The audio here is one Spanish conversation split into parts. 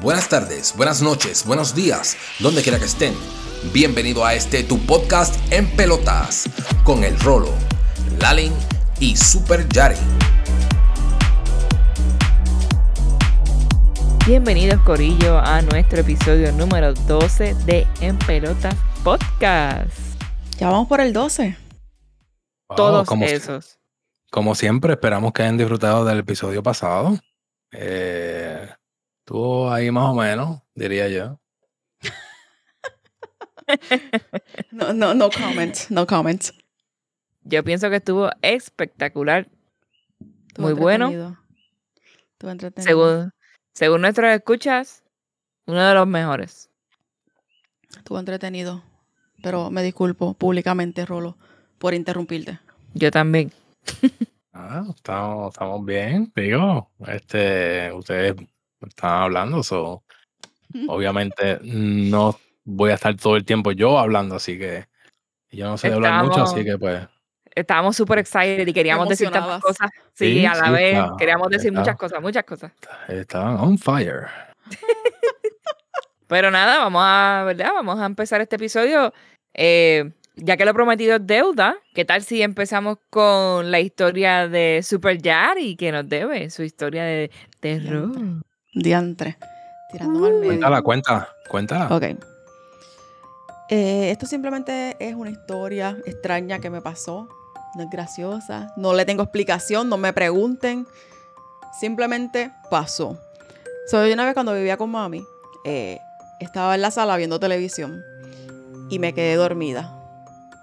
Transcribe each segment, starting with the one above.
buenas tardes, buenas noches, buenos días, donde quiera que estén. Bienvenido a este tu podcast en pelotas con el Rolo, Lalin y Super Yari. Bienvenidos Corillo a nuestro episodio número 12 de En Pelotas Podcast. Ya vamos por el 12. Todos como, esos. Como siempre, esperamos que hayan disfrutado del episodio pasado. Eh, estuvo ahí más o menos, diría yo. No, no, no comments, no comments. Yo pienso que estuvo espectacular. Estuvo Muy bueno. Estuvo entretenido. Según, según nuestros escuchas, uno de los mejores. Estuvo entretenido. Pero me disculpo públicamente, Rolo, por interrumpirte. Yo también. Ah, estamos, estamos bien, digo. Este, ustedes están hablando, so, obviamente no voy a estar todo el tiempo yo hablando, así que yo no sé hablar mucho, así que pues. Estábamos súper excited y queríamos decir tantas cosas. Sí, Sí, a la sí, vez. está- queríamos decir está. muchas cosas, muchas cosas. Estaban on fire. Pero nada, vamos a, ¿verdad? Vamos a empezar este episodio. Eh, ya que lo prometido es deuda, ¿qué tal si empezamos con la historia de Super Yari que nos debe? Su historia de terror. Diantre. Tirándome al medio. Cuéntala, cuéntala, cuéntala. Ok. Eh, esto simplemente es una historia extraña que me pasó. No es graciosa. No le tengo explicación. No me pregunten. Simplemente pasó. Soy una vez cuando vivía con mami. eh, estaba en la sala viendo televisión. Y me quedé dormida.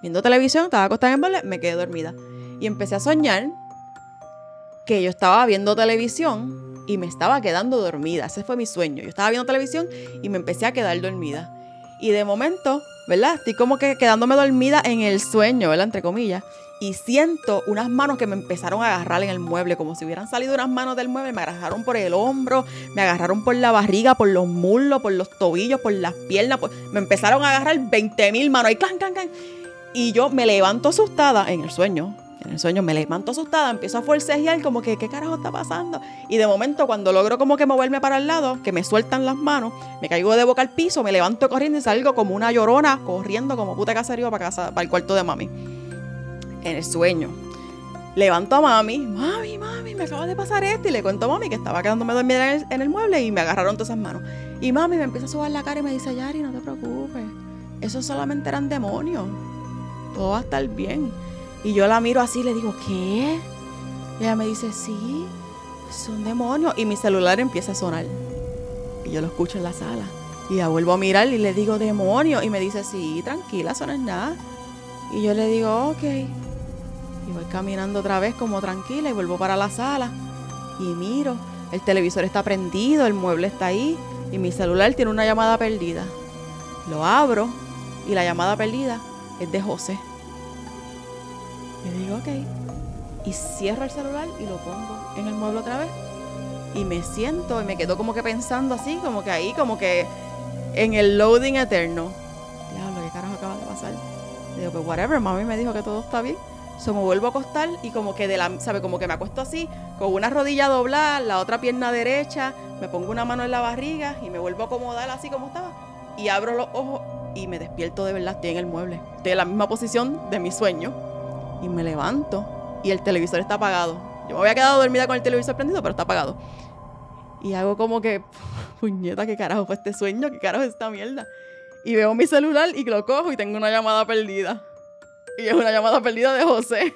Viendo televisión, estaba acostada en el mueble, me quedé dormida. Y empecé a soñar que yo estaba viendo televisión y me estaba quedando dormida. Ese fue mi sueño. Yo estaba viendo televisión y me empecé a quedar dormida. Y de momento, ¿verdad? Estoy como que quedándome dormida en el sueño, ¿verdad? Entre comillas. Y siento unas manos que me empezaron a agarrar en el mueble, como si hubieran salido unas manos del mueble. Me agarraron por el hombro, me agarraron por la barriga, por los muslos, por los tobillos, por las piernas. por- Me empezaron a agarrar 20 mil manos. Y clan, clan, clan. Y yo me levanto asustada en el sueño. En el sueño me levanto asustada, empiezo a forcejear como que, ¿qué carajo está pasando? Y de momento, cuando logro como que moverme para el lado, que me sueltan las manos, me caigo de boca al piso, me levanto corriendo y salgo como una llorona, corriendo como puta caserío para casa, para el cuarto de mami. En el sueño. Levanto a mami, mami, mami, me acaba de pasar esto. Y le cuento a mami que estaba quedándome dormida en el, mueble y me agarraron todas esas manos. Y mami me empieza a sobar la cara y me dice, Yari, no te preocupes. Esos solamente eran demonios. Todo va a estar bien. Y yo la miro así y le digo, ¿qué? Y ella me dice, sí, son demonios. Y mi celular empieza a sonar. Y yo lo escucho en la sala. Y la vuelvo a mirar y le digo, demonio. Y me dice, sí, tranquila, eso no es nada. Y yo le digo, ok. Y voy caminando otra vez como tranquila y vuelvo para la sala. Y miro, el televisor está prendido, el mueble está ahí. Y mi celular tiene una llamada perdida. Lo abro y la llamada perdida es de José. Le digo, ok. Y cierro el celular y lo pongo en el mueble otra vez. Y me siento y me quedo como que pensando así, como que ahí, como que en el loading eterno. Diablo, ¿qué carajo acaba de pasar? Le digo, pues whatever, mami me dijo que todo está bien. So me vuelvo a acostar y como que de la, ¿sabe? Como que me acuesto así, con una rodilla doblada, la otra pierna derecha, me pongo una mano en la barriga y me vuelvo a acomodar así como estaba. Y abro los ojos y me despierto de verdad, estoy en el mueble. Estoy en la misma posición de mi sueño. Y me levanto y el televisor está apagado. Yo me había quedado dormida con el televisor prendido, pero está apagado. Y hago como que, puñeta, ¿qué carajo fue este sueño? ¿Qué carajo es esta mierda? Y veo mi celular y lo cojo y tengo una llamada perdida. Y es una llamada perdida de José.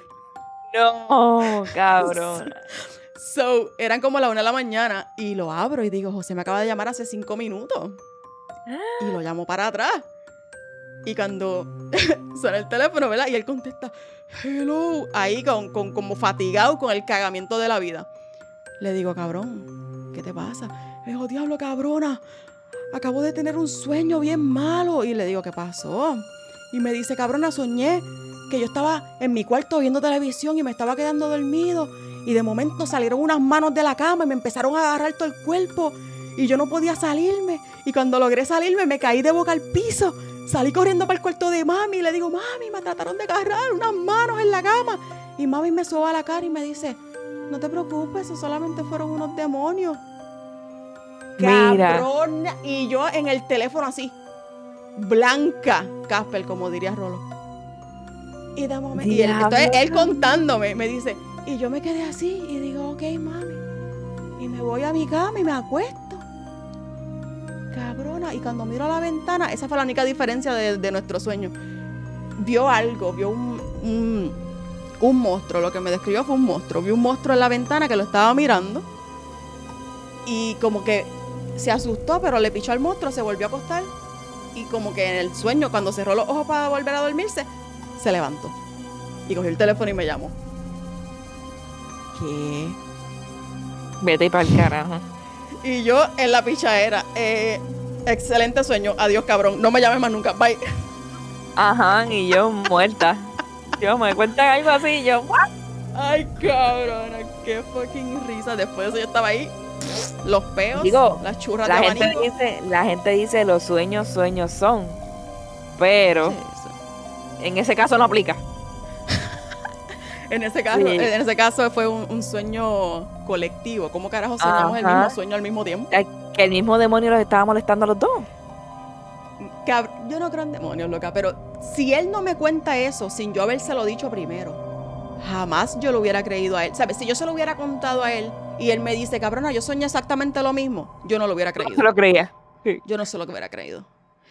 No, cabrón. So, eran como la una de la mañana y lo abro y digo, José me acaba de llamar hace cinco minutos. Y lo llamo para atrás. Y cuando suena el teléfono, ¿verdad? Y él contesta, hello, ahí con, con- como fatigado con el cagamiento de la vida. Le digo, cabrón, ¿qué te pasa? Me dijo, diablo, cabrona, acabo de tener un sueño bien malo. Y le digo, ¿qué pasó? Y me dice, cabrona, soñé que yo estaba en mi cuarto viendo televisión y me estaba quedando dormido. Y de momento salieron unas manos de la cama y me empezaron a agarrar todo el cuerpo. Y yo no podía salirme. Y cuando logré salirme, me caí de boca al piso. Salí corriendo para el cuarto de mami y le digo, mami, me trataron de agarrar unas manos en la cama. Y mami me soba la cara y me dice, no te preocupes, eso solamente fueron unos demonios. Mira. Cabrona. Y yo en el teléfono así. Blanca, Casper, como diría Rolo. Y de momento. Y él, entonces él contándome, me dice. Y yo me quedé así y digo, ok, mami. Y me voy a mi cama y me acuesto. Cabrona. Y cuando miro a la ventana, esa fue la única diferencia de, nuestro sueño. Vio algo, vio un, un, un monstruo. Lo que me describió fue un monstruo. Vio un monstruo en la ventana que lo estaba mirando. Y como que se asustó, pero le pichó al monstruo, se volvió a acostar. Y como que en el sueño, cuando cerró los ojos para volver a dormirse, se levantó. Y cogió el teléfono y me llamó. ¿Qué? Vete para el carajo. Y yo en la pichadera. Eh, excelente sueño. Adiós, cabrón. No me llames más nunca. Bye. Ajá, y yo muerta. Yo me cuentan algo así y yo, ¿what? Ay, cabrona. Qué fucking risa. Después de eso yo estaba ahí. Los peos. Digo, las churras La de gente abanico. dice, la gente dice los sueños, sueños son. Pero en ese caso no aplica. En ese caso, Sí. en ese caso fue un, un sueño colectivo. ¿Cómo carajo soñamos el Ajá. mismo sueño al mismo tiempo? Que el mismo demonio los estaba molestando a los dos. Cab- yo no creo en demonios, loca, pero si él no me cuenta eso sin yo habérselo dicho primero, jamás yo lo hubiera creído a él. ¿Sabes? Si yo se lo hubiera contado a él y él me dice, cabrona, yo soñé exactamente lo mismo, yo no lo hubiera No se creído. lo creía. Yo no sé lo que hubiera creído.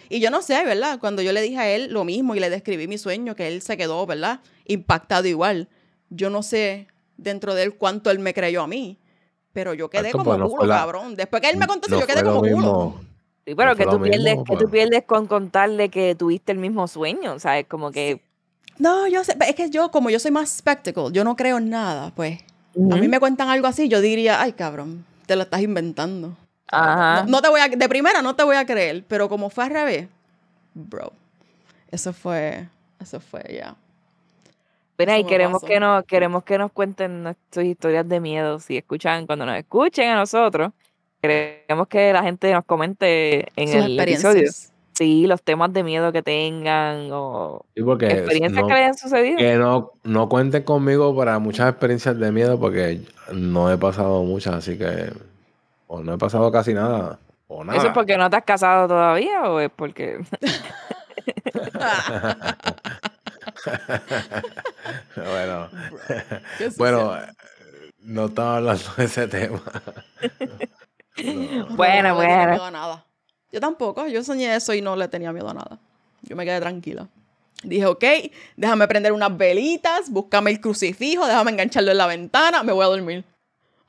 Y yo no sé, ¿verdad? Cuando yo le dije a él lo mismo y le describí mi sueño, que él se quedó, ¿verdad? Impactado igual. Yo no sé dentro de él cuánto él me creyó a mí. Pero yo quedé Exacto, como pues no culo, la- cabrón. Después que él me contó eso, No yo quedé como culo. mismo. Sí, pero No que tú pierdes, mismo, que tú pierdes con contarle que tuviste el mismo sueño, o sea, es como que No, yo sé, es que yo, como yo soy más spectacle, yo no creo en nada, pues. A mí me cuentan algo así, yo diría, ay, cabrón, te lo estás inventando. Ajá. No, no te voy a, de primera no te voy a creer, pero como fue al revés, bro, eso fue, eso fue ya. Mira, y queremos que nos, queremos que nos cuenten nuestras historias de miedo. Si escuchan, cuando nos escuchen a nosotros, queremos que la gente nos comente en Sus el episodio. Sí, los temas de miedo que tengan o Sí, porque experiencias no, que le hayan sucedido. que no, no cuenten conmigo para muchas experiencias de miedo porque no he pasado muchas, así que o no he pasado casi nada o nada. ¿Eso es porque no te has casado todavía o es porque bueno, bueno, no estaba hablando de ese tema. No. Bueno, no tenía bueno. miedo a nada. Yo tampoco, yo soñé eso y no le tenía miedo a nada. Yo me quedé tranquila. Dije, ok, déjame prender unas velitas, búscame el crucifijo, déjame engancharlo en la ventana, me voy a dormir.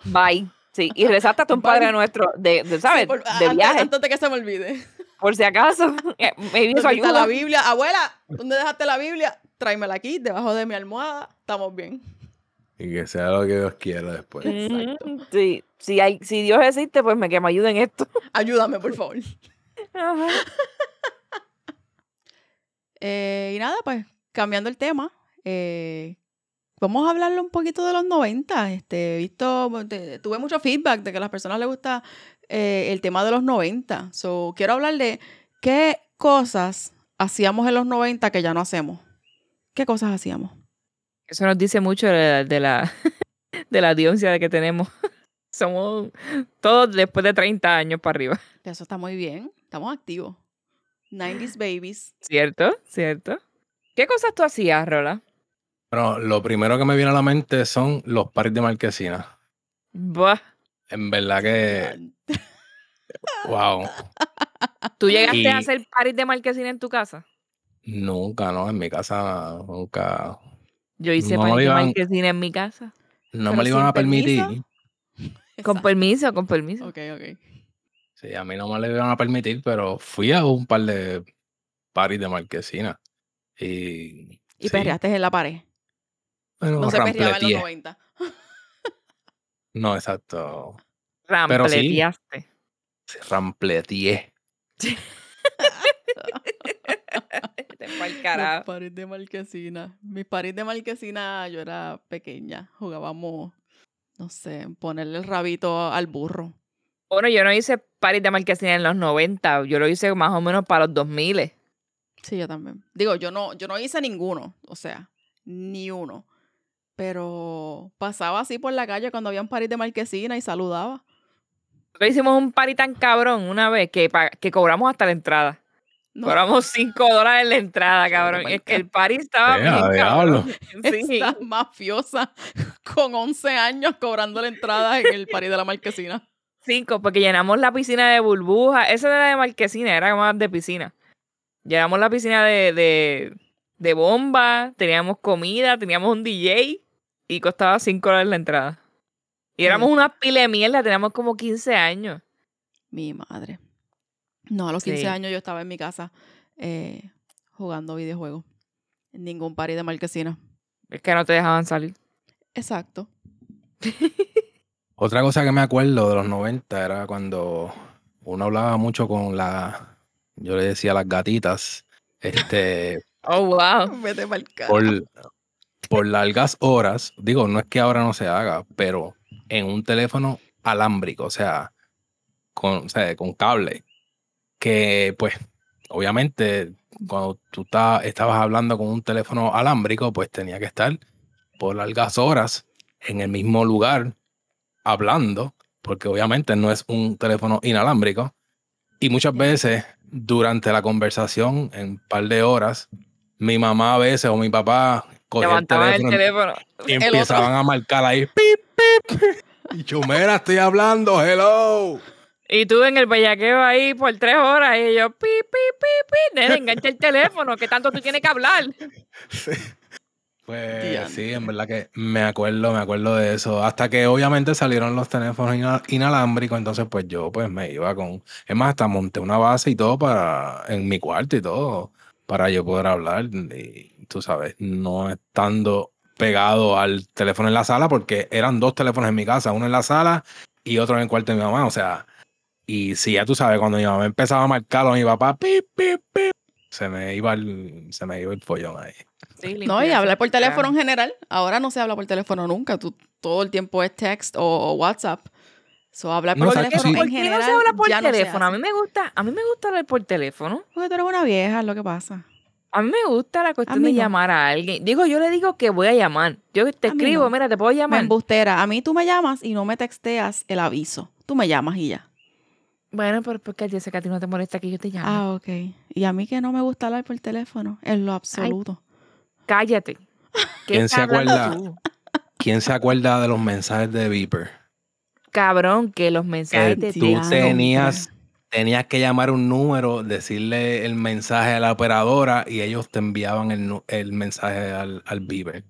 bye? Sí, y resalta un Bye. padre nuestro de, de, ¿sabes? Sí, por- de antes, viaje, antes de que se me olvide. por si acaso. Eso ¿Dónde está la ayuda. Biblia? Abuela, ¿dónde dejaste la Biblia? Tráemela aquí, debajo de mi almohada. Estamos bien. Y que sea lo que Dios quiera después. Exacto. Ujú, Sí, si, hay, si Dios existe, pues me, que me ayude en esto. Ayúdame, por favor. Ajá. Eh, y nada, pues, cambiando el tema, eh, vamos a hablarle un poquito de los 90. Este, he visto, te- tuve mucho feedback de que a las personas les gusta eh, el tema de los 90. So, quiero hablar de qué cosas hacíamos en los 90 que ya no hacemos. ¿Qué cosas hacíamos? Eso nos dice mucho de la, de la, de la audiencia que tenemos. Somos todos después de 30 años para arriba. Eso está muy bien. Estamos activos. 90s babies. ¿Cierto? ¿Cierto? ¿Qué cosas tú hacías, Rola? Pero lo primero que me viene a la mente son los paris de marquesina. Buah. En verdad que, wow, ¿Tú llegaste a hacer paris de marquesina en tu casa? Nunca, ¿no? En mi casa nunca, Yo hice No paris de iban- marquesina en mi casa. no Pero me lo iban a permitir. permiso. Con permiso, con permiso. Ok, ok. Sí, a mí no me lo iban a permitir, pero fui a un par de paris de marquesina. Y, Y sí, perreaste en la pared. bueno, No se perreaba en los rampleteé. 90. No, exacto. sí. Rampleteaste. Sí, Rampleteé. Te fue al Los carajo. paris de marquesina. Mis paris de marquesina, yo era pequeña. Jugábamos, no sé, ponerle el rabito al burro. Bueno, yo no hice paris de marquesina en los 90. Yo lo hice más o menos para los 2000. Sí, yo también. Digo, yo no, yo no hice ninguno, o sea, ni uno. Pero pasaba así por la calle cuando había un paris de marquesina y saludaba. Nosotros hicimos un party tan cabrón una vez que, que cobramos hasta la entrada. No, Cobramos 5 dólares en la entrada, cabrón. Es que el party estaba bien. Sí. Esta mafiosa con 11 años cobrando la entrada en el party de la marquesina. Cinco, porque llenamos la piscina de burbujas. Esa era de marquesina, era más de piscina. Llenamos la piscina de, de, de bomba, teníamos comida, teníamos un DJ y costaba 5 dólares la entrada. Y éramos una pila de mierda, teníamos como 15 años. Mi madre. No, a los 15 Sí. años yo estaba en mi casa eh, jugando videojuegos. En ningún party de marquesina. Es que no te dejaban salir. Exacto. Otra cosa que me acuerdo de los 90 era cuando uno hablaba mucho con la, yo le decía las gatitas, este, Oh, wow. Vete por, por largas horas, digo, no es que ahora no se haga, pero en un teléfono alámbrico, o sea, con, o sea, con cable, que pues, obviamente, cuando tú ta- estabas hablando con un teléfono alámbrico, pues tenía que estar por largas horas en el mismo lugar hablando, porque obviamente no es un teléfono inalámbrico. Y muchas veces durante la conversación, en un par de horas, mi mamá a veces o mi papá cogía el teléfono y El otro. empezaban a marcar ahí, pip, pip. Y mira, estoy hablando, hello. Y tú en el bellaqueo ahí por tres horas y yo, pi, pi, pi, pi, nene, engancha el teléfono, que tanto tú tienes que hablar. Pues Diantre. sí, en verdad que me acuerdo, me acuerdo de eso. Hasta que obviamente salieron los teléfonos ina- inalámbricos, entonces pues yo pues me iba con... Es más, hasta monté una base y todo para... En mi cuarto y todo, para yo poder hablar. Y tú sabes, no estando pegado al teléfono en la sala, porque eran dos teléfonos en mi casa, uno en la sala y otro en el cuarto de mi mamá, o sea... Y si ya tú sabes, cuando mi mamá empezaba a marcarlo a mi papá, pip, pip, pip, se me iba el, se me iba el follón ahí. Sí, No, y hablar por teléfono en general. Ahora no se habla por teléfono nunca. Tú, todo el tiempo es text o, o WhatsApp. So, hablar No, por teléfono sí. ¿Por en qué general no se habla por no teléfono? a mí me gusta, a mí me gusta hablar por teléfono. Porque tú eres una vieja, es lo que pasa. A mí me gusta la cuestión de no. llamar a alguien. Digo, yo le digo que voy a llamar. Yo te A escribo, no. mira, te puedo Me llamar. embustera. A mí tú me llamas y no me texteas el aviso. Tú me llamas y ya. Bueno, pero porque yo sé que a ti no te molesta que yo te llame. Ah, ok. Y a mí que no me gusta hablar por teléfono, en lo absoluto. Cállate. ¿Qué ¿Quién se acuerda? tú? ¿Quién se acuerda de los mensajes de Viper? Cabrón, que los mensajes Que de tú tenías, tenías que llamar un número, decirle el mensaje a la operadora y ellos te enviaban el, el mensaje al, al Viper.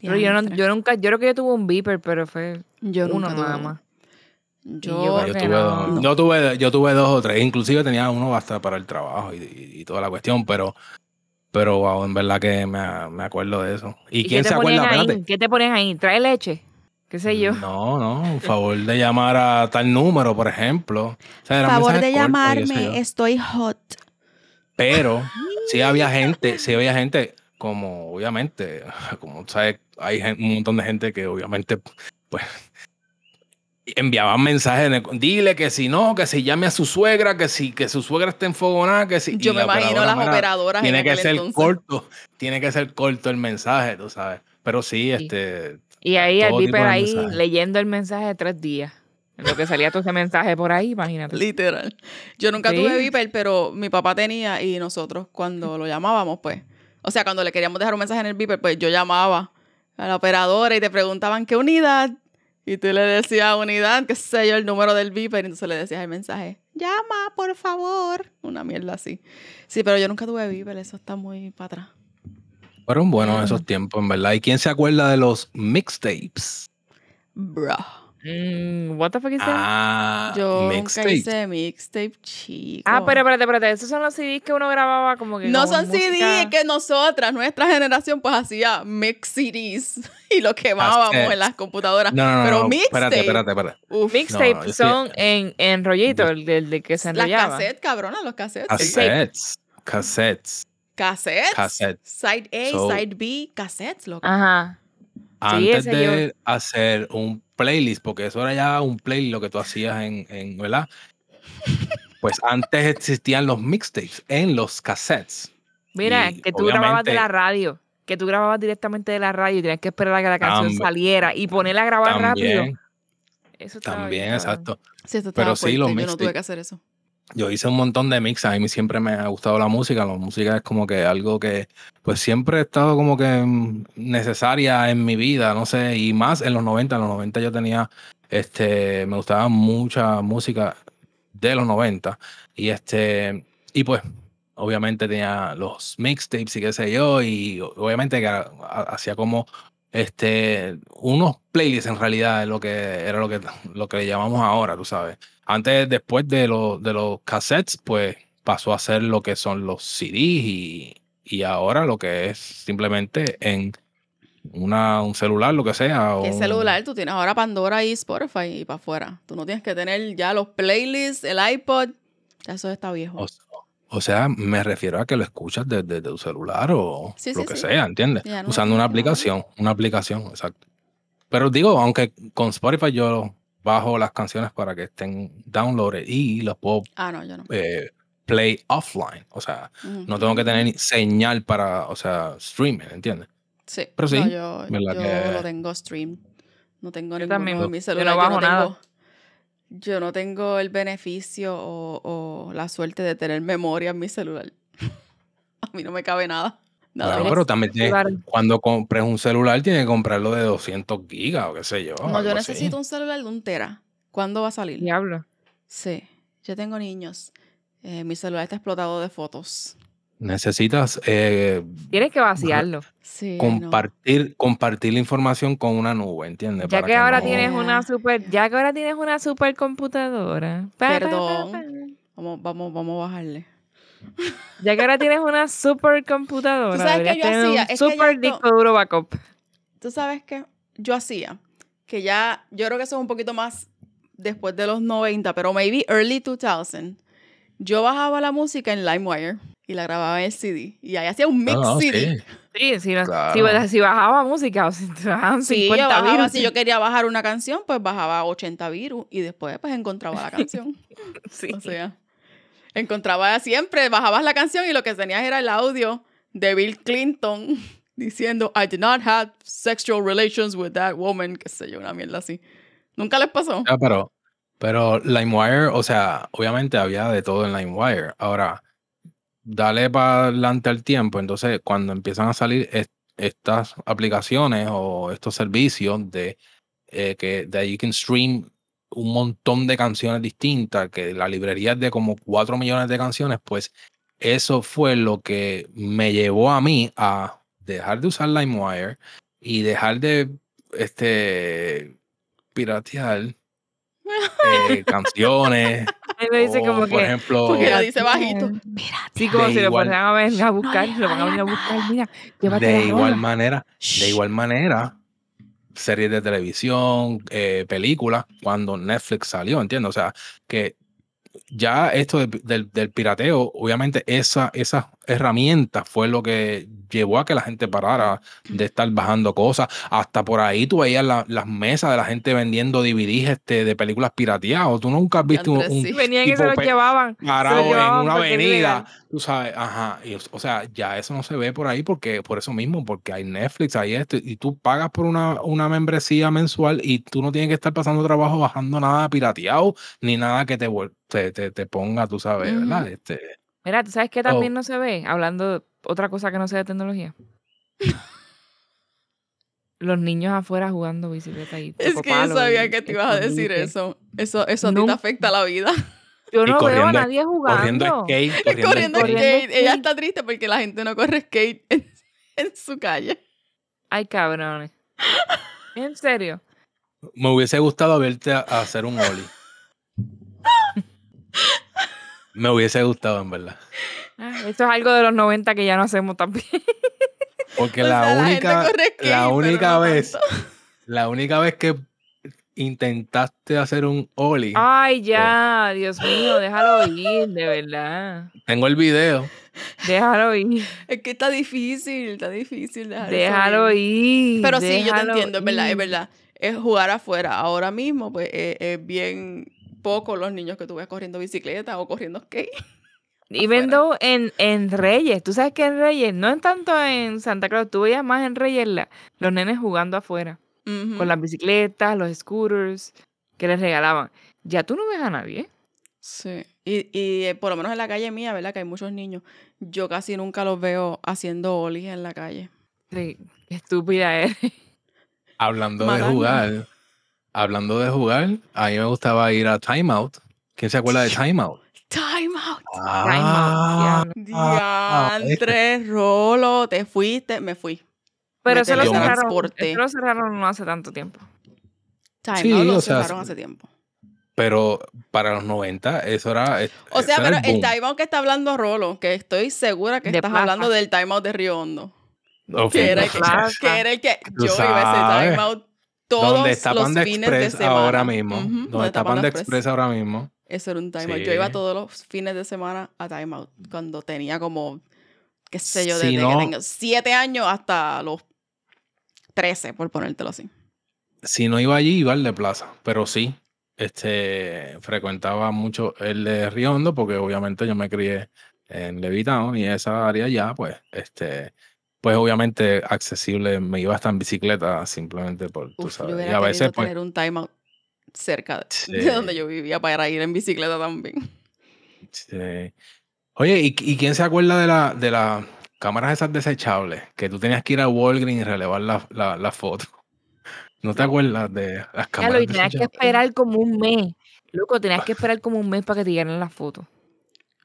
Pero yo, no, yo nunca, yo creo que yo tuve un beeper, pero fue Yo uno nunca nada más. Yo, yo tuve, no. dos, yo, tuve, yo tuve dos o tres, inclusive tenía uno hasta para el trabajo y, y- y toda la cuestión, pero, pero wow, en verdad que me, me acuerdo de eso. ¿Y, quién se acuerda? ahí? ¿Qué te ponían ahí? ¿Trae leche? ¿Qué sé yo? No, no, un favor de llamar a tal número, por ejemplo. O sea, favor de cortos llamarme, estoy hot. Pero sí había gente, sí había gente, como obviamente, como sabes, hay un montón de gente que obviamente, pues, enviaban mensajes, de, dile que si no, que si llame a su suegra, que si que su suegra está enfogonada, que si... Yo me la imagino operadora, las operadoras Tiene en que ser entonces. corto, tiene que ser corto el mensaje, tú sabes. Pero sí, Sí. este, Y ahí el beeper de ahí leyendo el mensaje de tres días. En lo que salía todo ese mensaje por ahí, imagínate. Literal. Yo nunca Sí. tuve Viper, pero mi papá tenía y nosotros cuando lo llamábamos, pues, o sea, cuando le queríamos dejar un mensaje en el Viper, pues yo llamaba a la operadora y te preguntaban qué unidad. Y tú le decías unidad, qué sé yo, el número del Viper, y entonces le decías el mensaje, llama, por favor. Una mierda así. Sí, pero yo nunca tuve Viper, eso está muy para atrás. fueron buenos esos tiempos, en verdad. ¿Y quién se acuerda de los mixtapes? Bro. Mm, what the fuck is that? Ah, Yo nunca hice mixtape, chico. Ah, pero espérate, espérate. Esos son los CDs que uno grababa como que. No son música- CDs, que nosotras, nuestra generación, pues hacía mix CDs y lo quemábamos en las computadoras. No, no, no, pero no, mixtape, espérate, espérate, espérate. uf, Mixtape No, son en, en rollito, el del de que se las enrollaba. cassettes, cabrona, los cassettes. Cassettes. Cassettes. Cassettes. Cassettes. Side A, So- side B, cassettes, loco. Ajá. Antes de hacer un playlist, porque eso era ya un playlist lo que tú hacías en, en ¿verdad? Pues antes existían los mixtapes en los cassettes. Mira, Y que tú grababas de la radio. Que tú grababas directamente de la radio y tenías que esperar a que la canción saliera y ponerla a grabar rápido. También. Eso También, bien, exacto. Sí, Pero sí, los fuerte, Yo no tuve mixtapes. que hacer eso. Yo hice un montón de mix, a mí siempre me ha gustado la música, la música es como que algo que pues siempre ha estado como que mm, necesaria en mi vida, no sé, y más en los 90, en los 90 yo tenía, este, me gustaba mucha música de los 90 y este, y pues obviamente tenía los mixtapes y qué sé yo, y obviamente que ha- ha- hacía como este unos playlists en realidad es lo que era lo que lo que le llamamos ahora, tú sabes. Antes, después de, los de los cassettes, pues pasó a ser lo que son los CDs y, y ahora lo que es simplemente en una, un celular, lo que sea. ¿Qué o- celular? Tú tienes ahora Pandora y Spotify y para afuera. Tú no tienes que tener ya los playlists, el iPod. Ya Eso está viejo. O, o sea, me refiero a que lo escuchas desde tu celular o Sí, lo sí, que sí. sea, ¿entiendes? No Usando una aplicación, una aplicación, exacto. Pero digo, aunque con Spotify yo bajo las canciones para que estén downloaded y las puedo Ah, no, yo no. eh, play offline. O sea, no tengo que tener ni señal para, o sea, streaming, ¿entiendes? Sí. Pero sí, No, yo, ¿verdad yo que- lo tengo stream. No tengo Yo ninguno también. en mi Yo celular. no bajo nada. tengo, yo no tengo el beneficio o, o la suerte de tener memoria en mi celular. A mí no me cabe nada. Nada Claro, pero también tienes- cuando compres un celular tienes que comprarlo de 200 gigas o qué sé yo. no, yo así. necesito un celular de un tera. ¿Cuándo va a salir? Diablo. Sí, yo tengo niños. Eh, mi celular está explotado de fotos. Necesitas eh, Tienes que vaciarlo. Sí, no. compartir, compartir la información con una nube, ¿entiendes? Ya Para que ahora no- tienes una super, ya que ahora tienes una super computadora. Pa, pa, pa, Perdón. Vamos, vamos, vamos a bajarle. Ya que ahora tienes una super computadora. ¿Tú sabes qué deberías yo hacía? Un Es que super yo disco duro backup. ¿Tú sabes qué? Yo hacía que ya, yo creo que eso es un poquito más después de los 90, pero maybe early 2000. Yo bajaba la música en LimeWire y la grababa en el CD. Y ahí hacía un mix No, no, CD. sí. Sí, si, no- Claro. si, si bajaba música, o si te bajaban Sí, 50 yo bajaba, virus. si yo quería bajar una canción, pues bajaba 80 virus y después pues encontraba la canción. Sí. O sea, encontraba siempre, bajabas la canción y lo que tenías era el audio de Bill Clinton diciendo I did not have sexual relations with that woman, qué sé yo, una mierda así. ¿Nunca les pasó? Ah, pero, pero LimeWire, o sea, obviamente había de todo en LimeWire. Ahora, dale para adelante al tiempo. Entonces, cuando empiezan a salir es- estas aplicaciones o estos servicios de eh, que de ahí you can stream un montón de canciones distintas, que la librería es de como 4 millones de canciones, pues eso fue lo que me llevó a mí a dejar de usar LimeWire y dejar de este piratear eh, canciones. Él me dice como por que. ejemplo, Porque lo dice bajito. Sí, como si lo igual- fueran a venir a buscar, lo van a venir a buscar. Mira, llévate de igual manera, de igual manera, series de televisión, eh, películas, cuando Netflix salió, ¿entiendes? O sea, que ya esto de- del, del pirateo, obviamente esa, esa herramienta fue lo que llevó a que la gente parara de estar bajando cosas. Hasta por ahí tú veías la- las mesas de la gente vendiendo DVDs este, de películas pirateadas. Tú nunca has visto un, sí. Venían y se los llevaban. se los parado en una avenida, tú sabes, ajá, y, o sea, ya eso no se ve por ahí porque por eso mismo, porque hay Netflix, hay esto, y tú pagas por una, una membresía mensual y tú no tienes que estar pasando trabajo bajando nada pirateado, ni nada que te, te, te, te ponga, tú sabes, ¿verdad? Este, Mira, ¿tú sabes qué Oh. también no se ve? Hablando de otra cosa que no sé de tecnología. Los niños afuera jugando bicicleta y Es que yo sabía que te ibas a decir eso. Eso, eso a ti te afecta la vida. Yo no veo a nadie jugando. corriendo skate, corriendo, Corriendo skate. Corriendo skate. Ella está triste porque la gente no corre skate en, en su calle. Ay, cabrones. ¿En serio? Me hubiese gustado verte a, a hacer un ollie. Me hubiese gustado, en verdad. Ah, Esto es algo de los 90 que ya no hacemos también. Porque la sea, única, la pero única no vez, tanto. la única vez que intentaste hacer un ollie, Ay, ya, Dios mío, déjalo ir, de verdad. tengo el video. Déjalo ir, Es que está difícil, está difícil dejar eso déjalo ir. ir. Pero sí, yo te entiendo, es verdad, es verdad. Es jugar afuera. Ahora mismo, pues, es, es bien poco los niños que tú ves corriendo bicicleta o corriendo skate. Even afuera. though en, en Reyes, tú sabes que en Reyes, no en tanto en Santa Claus, tú veías más en Reyes la- los nenes jugando afuera, con las bicicletas, los scooters, que les regalaban. Ya tú no ves a nadie. Sí. Y, y eh, por lo menos en la calle mía, ¿verdad? Que hay muchos niños. Yo casi nunca los veo haciendo olis en la calle. Sí, qué estúpida eres. Hablando de jugar, hablando de jugar, a mí me gustaba ir a Timeout. ¿Quién se acuerda de Timeout? Time out. Ah, Diantre, Rolo, te fuiste, me fui. Pero eso lo, cerraron, eso lo cerraron no hace tanto tiempo. Time Sí, lo o sea, cerraron hace tiempo. pero para los 90 eso era... O sea, pero el boom. time out que está hablando Rolo, que estoy segura que De estás plaza. hablando del time out de Río Hondo. Ok, Que era, el que, que era el que yo iba a ese sabes. Todos Donde está los Panda fines de Express semana. ahora mismo. Ujú, Donde está Panda Express. Express ahora mismo. Eso era un time out. Yo iba todos los fines de semana a time out. Cuando tenía como, qué sé yo, Si desde no- que tengo siete años hasta los 13, por ponértelo así. Si no iba allí, iba al de Plaza. Pero sí, este, frecuentaba mucho el de Río Hondo porque obviamente yo me crié en Levitown y esa área ya, pues, este, pues obviamente accesible, me iba hasta en bicicleta simplemente por, tú Uf, yo sabes. hubiera Y a veces, pues, tener un time out cerca de, Sí. de donde yo vivía para ir en bicicleta también. Sí. Oye, ¿y, y quién se acuerda de la de las cámaras esas desechables? Que tú tenías que ir a Walgreens y relevar la, la, la foto. ¿No te acuerdas de las cámaras lo y tenías que esperar como un mes. Loco, tenías que esperar como un mes para que te llegaran las fotos.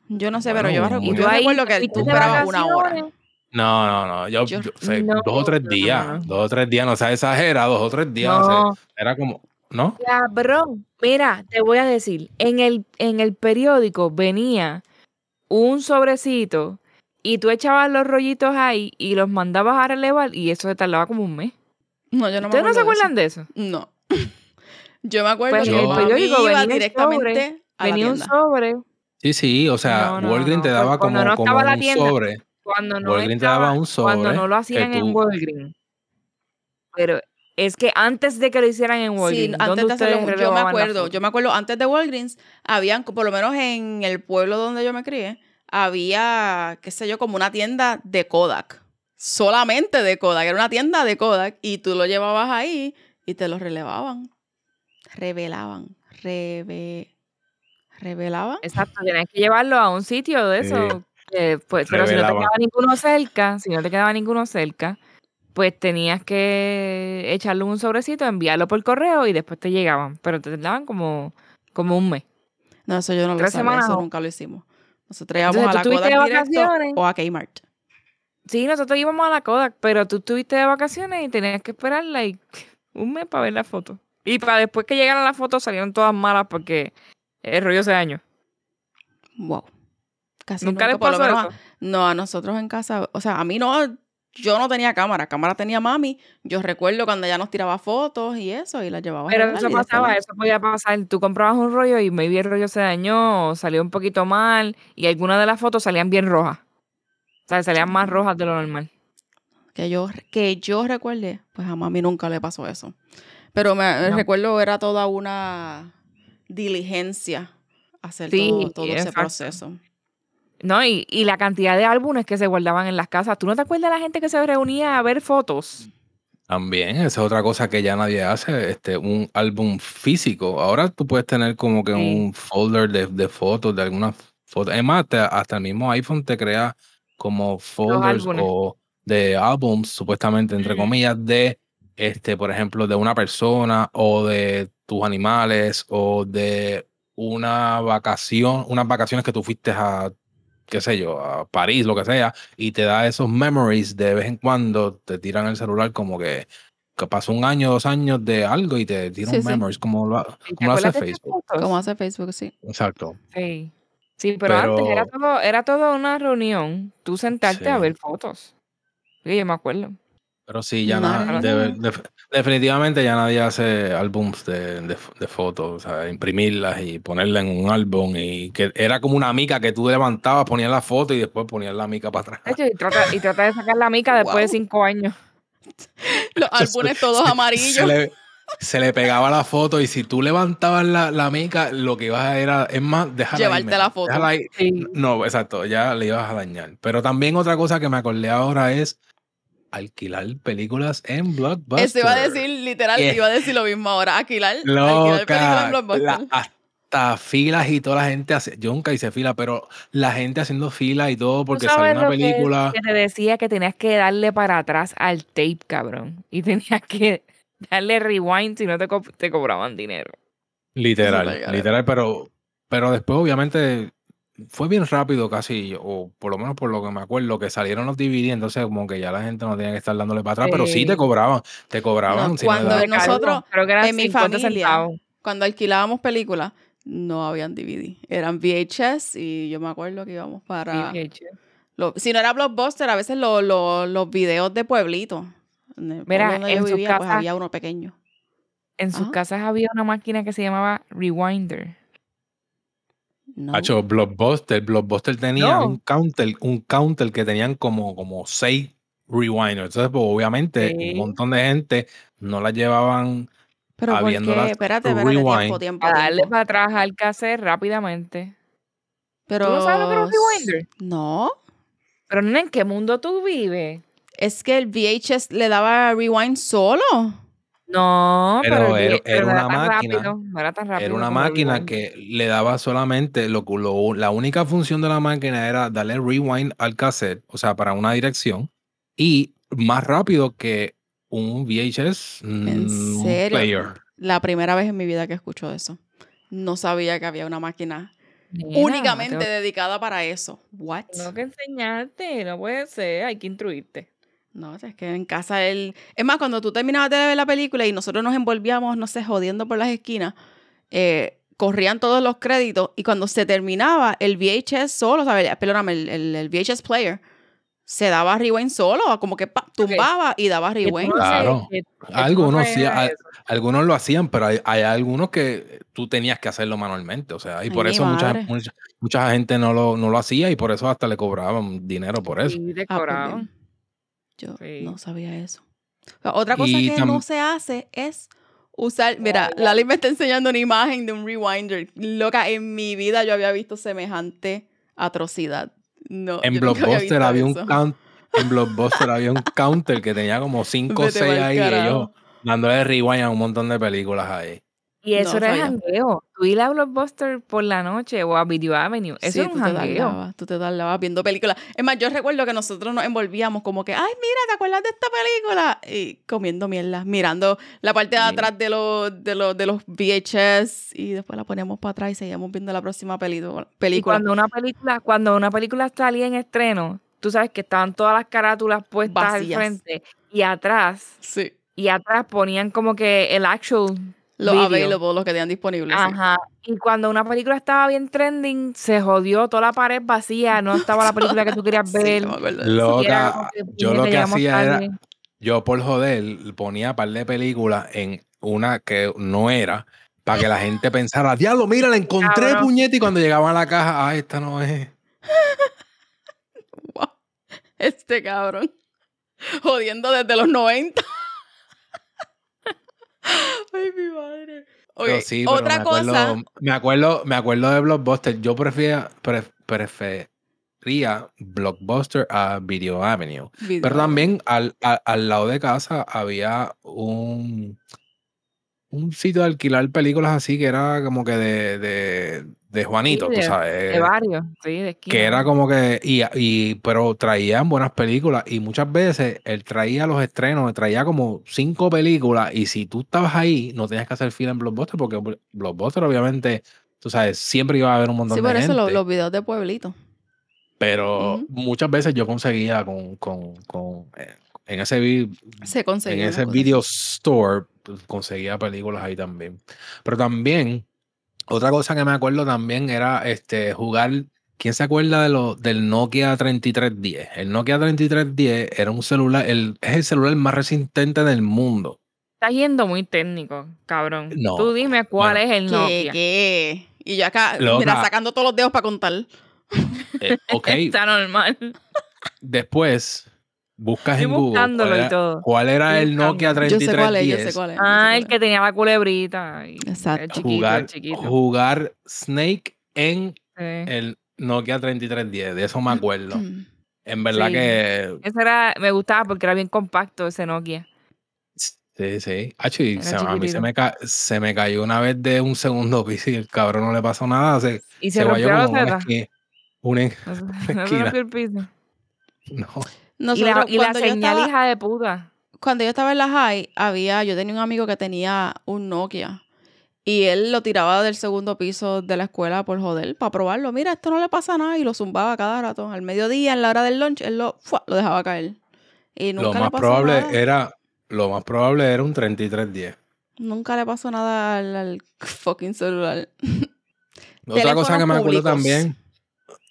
Yo no sé, Bueno, pero yo, tú yo recuerdo que tú esperabas una hora. No, no, no. Yo, Yo- yo- fue No, dos o tres no, días. no. Dos o tres días, no seas exagera, dos o tres días. o sea, No, era como, ¿no? cabrón. Mira, te voy a decir, en el, en el periódico venía un sobrecito y tú echabas los rollitos ahí y los mandabas a relevar y eso se tardaba como un mes. No, yo no me ¿Ustedes no se acuerdo de acuerdan de eso? eso. No. Yo me acuerdo Pues que en el periódico iba venía directamente a la Venía un sobre Sí, sí, o sea, No, no, Walgreens no, te daba cuando como, no como estaba la un tienda, sobre. Cuando no estaba- daba un sobre. cuando no lo hacían en Walgreens. Pero es que antes de que lo hicieran en Sí, Walgreens, antes ¿dónde de hacerlo, ustedes yo me acuerdo, yo me acuerdo antes de Walgreens, habían, por lo menos en el pueblo donde yo me crié, había, qué sé yo, como una tienda de Kodak. Solamente de Kodak, era una tienda de Kodak y tú lo llevabas ahí y te lo relevaban. Revelaban, reve, revelaban. Exacto, tenías que llevarlo a un sitio de Sí. eso. eh, pues, pero si no te quedaba ninguno cerca, si no te quedaba ninguno cerca, pues tenías que echarle un sobrecito, enviarlo por correo y después te llegaban. Pero te tardaban como, como un mes. No, eso yo no lo sabía, semanas eso nunca lo hicimos. Nosotros íbamos Entonces, a la ¿tú estuviste Kodak directo vacaciones? o a Kmart. Sí, nosotros íbamos a la Kodak, pero tú estuviste de vacaciones y tenías que esperar like, un mes para ver la foto. Y para después que llegaran las fotos salieron todas malas porque el rollo se dañó. Wow. Casi ¿Nunca les por lo pasó menos a- eso? No, a nosotros en casa, o sea, a mí no, yo no tenía cámara, cámara tenía mami. Yo recuerdo cuando ella nos tiraba fotos y eso y las llevaba a Pero arreglar eso pasaba, eso podía pasar. Tú comprabas un rollo y maybe el rollo se dañó o salió un poquito mal y algunas de las fotos salían bien rojas. O sea, salían más rojas de lo normal. que yo que yo recuerde, pues a mami nunca le pasó eso. Pero me No. recuerdo era toda una diligencia hacer Sí, todo, todo ese proceso. ¿No? Y, y la cantidad de álbumes que se guardaban en las casas. ¿Tú no te acuerdas de la gente que se reunía a ver fotos? También, esa es otra cosa que ya nadie hace, este, un álbum físico. Ahora tú puedes tener como que Sí. un folder de, de fotos, de algunas fotos. Es más, te- hasta el mismo iPhone te crea como folders o de álbums, supuestamente, entre comillas, de, este, por ejemplo, de una persona o de tus animales o de una vacación, unas vacaciones que tú fuiste a, qué sé yo, a París, lo que sea, y te da esos memories de vez en cuando, te tiran el celular como que, que pasó un año, dos años de algo y te tiran Sí, un sí. memories como lo, ¿Y te como lo hace Facebook. Como hace Facebook, sí. Exacto. Sí. Sí, pero, antes era todo, era todo una reunión. Tú sentarte a ver fotos. Sí, yo me acuerdo. Pero sí, ya No, nada, de- de- definitivamente ya nadie hace álbums de, de, de fotos, o sea, imprimirlas y ponerlas en un álbum y que era como una mica que tú levantabas, ponías la foto y después ponías la mica para De atrás. hecho, y trata, y trata de sacar la mica después de cinco años. Los álbumes todos Se amarillos. le, se le pegaba la foto y si tú levantabas la, la mica, lo que ibas a era, es más, ahí, Llevarte la foto. déjala ahí. Sí. No, exacto, ya le ibas a dañar. Pero también otra cosa que me acordé ahora es alquilar películas en Blockbuster. Eso iba a decir, literal, Yeah. iba a decir lo mismo ahora. Alquilar, alquilar películas en Loca, Blockbuster. la- hasta filas y toda la gente hace, yo nunca hice fila, pero la gente haciendo fila y todo porque ¿Tú salió una película. Que, te decía que tenías que darle para atrás al tape, cabrón. Y tenías que darle rewind si no te, co- te cobraban dinero. Literal, literal, pero, pero después obviamente fue bien rápido casi, o por lo menos por lo que me acuerdo, que salieron los DVD, entonces como que ya la gente no tenía que estar dándole para atrás, pero sí te cobraban, te cobraban. No, si no cuando nosotros, Creo que eran en mi 50 familia, centavos. Cuando alquilábamos películas, no habían DVD. Eran VHS y yo me acuerdo que íbamos para... VHS. lo- si no era Blockbuster, a veces lo- lo- los videos de pueblito. Mira, yo en sus vivía, pues casas- había uno pequeño. En sus Ajá. casas había una máquina que se llamaba Rewinder. No. Hacho, Blockbuster, Blockbuster tenía No. un counter, un counter que tenían como, como seis rewinders. Entonces, pues, obviamente, Sí. un montón de gente no la llevaban Pero ¿por habiéndolas qué? Espérate, espérate, rewind. tiempo, tiempo, Para darle tiempo. para atrás al cassette rápidamente. Pero... ¿Tú no sabes lo que era un rewinder? No. Pero ¿en qué mundo tú vives? Es que el VHS le daba rewind solo. No, Pero era- pero era una tan máquina. rápido, no era tan rápido Era una máquina rewind. que le daba solamente, lo, lo- la única función de la máquina era darle rewind al cassette, o sea, para una dirección, y más rápido que un VHS ¿En mm, un serio? player. La primera vez en mi vida que escucho eso. No sabía que había una máquina únicamente tengo- dedicada para eso. What? Tengo que enseñarte, no puede ser, hay que instruirte. No, es que en casa él... Es más, cuando tú terminabas de ver la película y nosotros nos envolvíamos, no sé, jodiendo por las esquinas, eh, corrían todos los créditos y cuando se terminaba, el VHS solo, ¿sabes? Perdóname, el, el- el VHS player se daba rewind solo, como que pa, tumbaba y daba rewind. no sé- Claro. tú no Algunos sí, a- algunos lo hacían, pero hay, hay algunos que tú tenías que hacerlo manualmente, o sea, y por eso mucha, madre. mucha, mucha gente no lo, no lo hacía y por eso hasta le cobraban dinero por eso. Ah, pues cobraban. Yo Sí. no sabía eso. Otra cosa Y que no se hace es usar. Mira. Lali me está enseñando una imagen de un rewinder. Loca, en mi vida yo había visto semejante atrocidad. No, En yo había Blockbuster había un count, en Blockbuster había un counter que tenía como 5 o Vete 6 pa'l ahí y ellos dándole rewind a un montón de películas ahí. Y eso No era el jangueo. Tú ir a Blockbuster por la noche o a Video Avenue. Eso Sí, era un jangueo. tú te tardabas viendo películas. Es más, yo recuerdo que nosotros nos envolvíamos como que, ay, mira, ¿te acuerdas de esta película? Y comiendo mierda, mirando la parte de atrás de los, de los, de los VHS y después la poníamos para atrás y seguíamos viendo la próxima película. Y cuando una película, cuando una película salía en estreno, tú sabes que estaban todas las carátulas puestas Vacías. al frente y atrás, Sí. y atrás ponían como que el actual Los video. available, los que tenían disponibles. sí. Ajá. Y cuando una película estaba bien trending, se jodió toda la pared vacía, no estaba la película que tú querías Sí, ver. y era Loca, que, yo lo "Puñeta, que hacía era, tarde". yo por joder ponía par de películas en una que no era, para que la gente pensara, diablo, mira, la encontré, Cabrón. y cuando llegaban a la caja, ah, esta no es. Wow. Este cabrón. Jodiendo desde los 90. Ay, mi madre. Sí, pero otra me cosa. acuerdo, me acuerdo, me acuerdo de Blockbuster. Yo prefería, pre- prefería Blockbuster a Video Avenue. Video. Pero también al, al lado de casa había un, un sitio de alquilar películas así que era como que de, de, de Juanito, Sí, tú de- sabes. De varios, sí, de esquina. que era como que, y, y, pero traían buenas películas y muchas veces él traía los estrenos, traía como cinco películas y si tú estabas ahí no tenías que hacer fila en Blockbuster porque Blo- Blockbuster obviamente, tú sabes, siempre iba a haber un montón Sí, de por eso gente. los, los videos de pueblito. Pero Ujú. muchas veces yo conseguía con, con, con eh, en ese vi- Se en ese video store conseguía películas ahí también. Pero también, otra cosa que me acuerdo también era este jugar. ¿Quién se acuerda de lo, del Nokia 3310? El Nokia 3310 era un celular, el, es el celular más resistente del mundo. Estás yendo muy técnico, cabrón. No, Tú dime cuál bueno. es el ¿Qué, Nokia. qué? Y yo acá, Loca. mira, sacando todos los dedos para contar. Eh, ok, Está normal. después buscas Estoy en Google buscándolo cuál y era, todo. cuál era el Nokia buscando. Yo sé cuál es, yo 3310. sé cuál es. yo sé Ah, cuál el que tenía la culebrita. y Exacto. El chiquito, jugar, el chiquito. jugar Snake en Sí. el Nokia 3310, de eso me acuerdo. Mm. En verdad Sí. que Ese era, me gustaba porque era bien compacto ese Nokia. Sí, sí. Y Era se- a mí se me, ca- se me cayó una vez de un segundo piso y el cabrón no le pasó nada. Se, Y se, se rompió la como una esquina. Una en- No se, esquina. rompió el piso. no. Y la, y la cuando, yo señal estaba, hija de puta. cuando yo estaba en la high, había, yo tenía un amigo que tenía un Nokia. Y él lo tiraba del segundo piso de la escuela por joder, para probarlo. Mira, esto no le pasa nada. Y lo zumbaba cada rato. Al mediodía, en la hora del lunch, él lo, ¡fua! lo dejaba caer. Y nunca Lo le más pasó probable nada. era lo más probable era un 3310. Nunca le pasó nada al, al fucking celular. Otra cosa que me acuerdo también.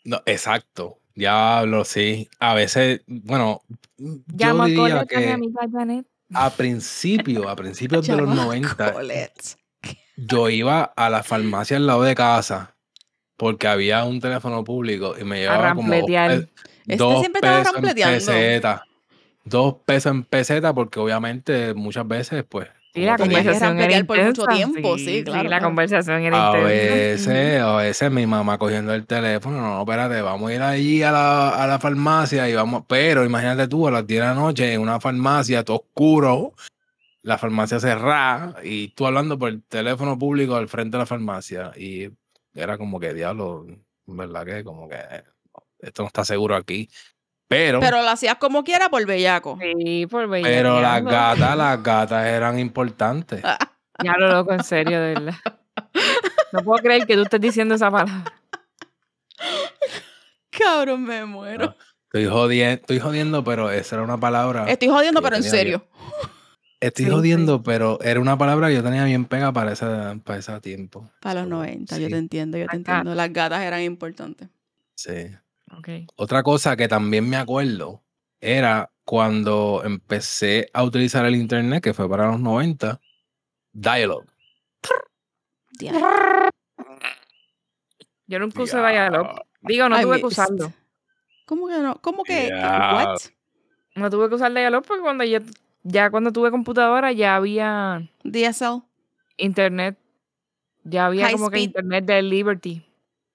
No, exacto. Diablo, sí. A veces, bueno, Llamo yo diría que a principio, a principios de los Chamaco, 90, Colette. yo iba a la farmacia al lado de casa porque había un teléfono público y me llevaba como dos, pe- Este dos siempre pesos en peseta. Dos pesos en peseta porque obviamente muchas veces pues Sí, como la Tenías que conversación era por mucho tiempo, sí, claro, la claro. conversación era a intensa. veces, a veces mi mamá cogiendo el teléfono, no, espérate, vamos a ir allí a la, a la farmacia y vamos, pero imagínate tú a las 10 de la noche en una farmacia, todo oscuro, la farmacia cerrada y tú hablando por el teléfono público al frente de la farmacia y era como que diablo, ¿verdad que? Como que esto no está seguro aquí. Pero, pero, Pero lo hacías como quiera por bellaco. Sí, por las bellaqueando. gatas, las gatas eran importantes. Ya lo loco, en serio, de verdad. No puedo creer que tú estés diciendo esa palabra. Cabrón, me muero. Estoy jodiendo, estoy jodiendo, pero esa era una palabra. Estoy jodiendo, pero en serio. Estoy Sí, sí. jodiendo, pero era una palabra que yo tenía bien pega para ese, para ese tiempo. Para los So, 90, yo te entiendo, yo te Las entiendo. Las gatas eran importantes. sí. Otra cosa que también me acuerdo era cuando empecé a utilizar el internet, que fue para los 90, Dialog. Dia- Yo nunca usé Dialog. Digo, no I tuve que usarlo. ¿Cómo que no? ¿Cómo que? ¿What? No tuve que usar Dialog porque cuando yo, ya cuando tuve computadora ya había DSL. internet. Ya había High como que internet de Liberty.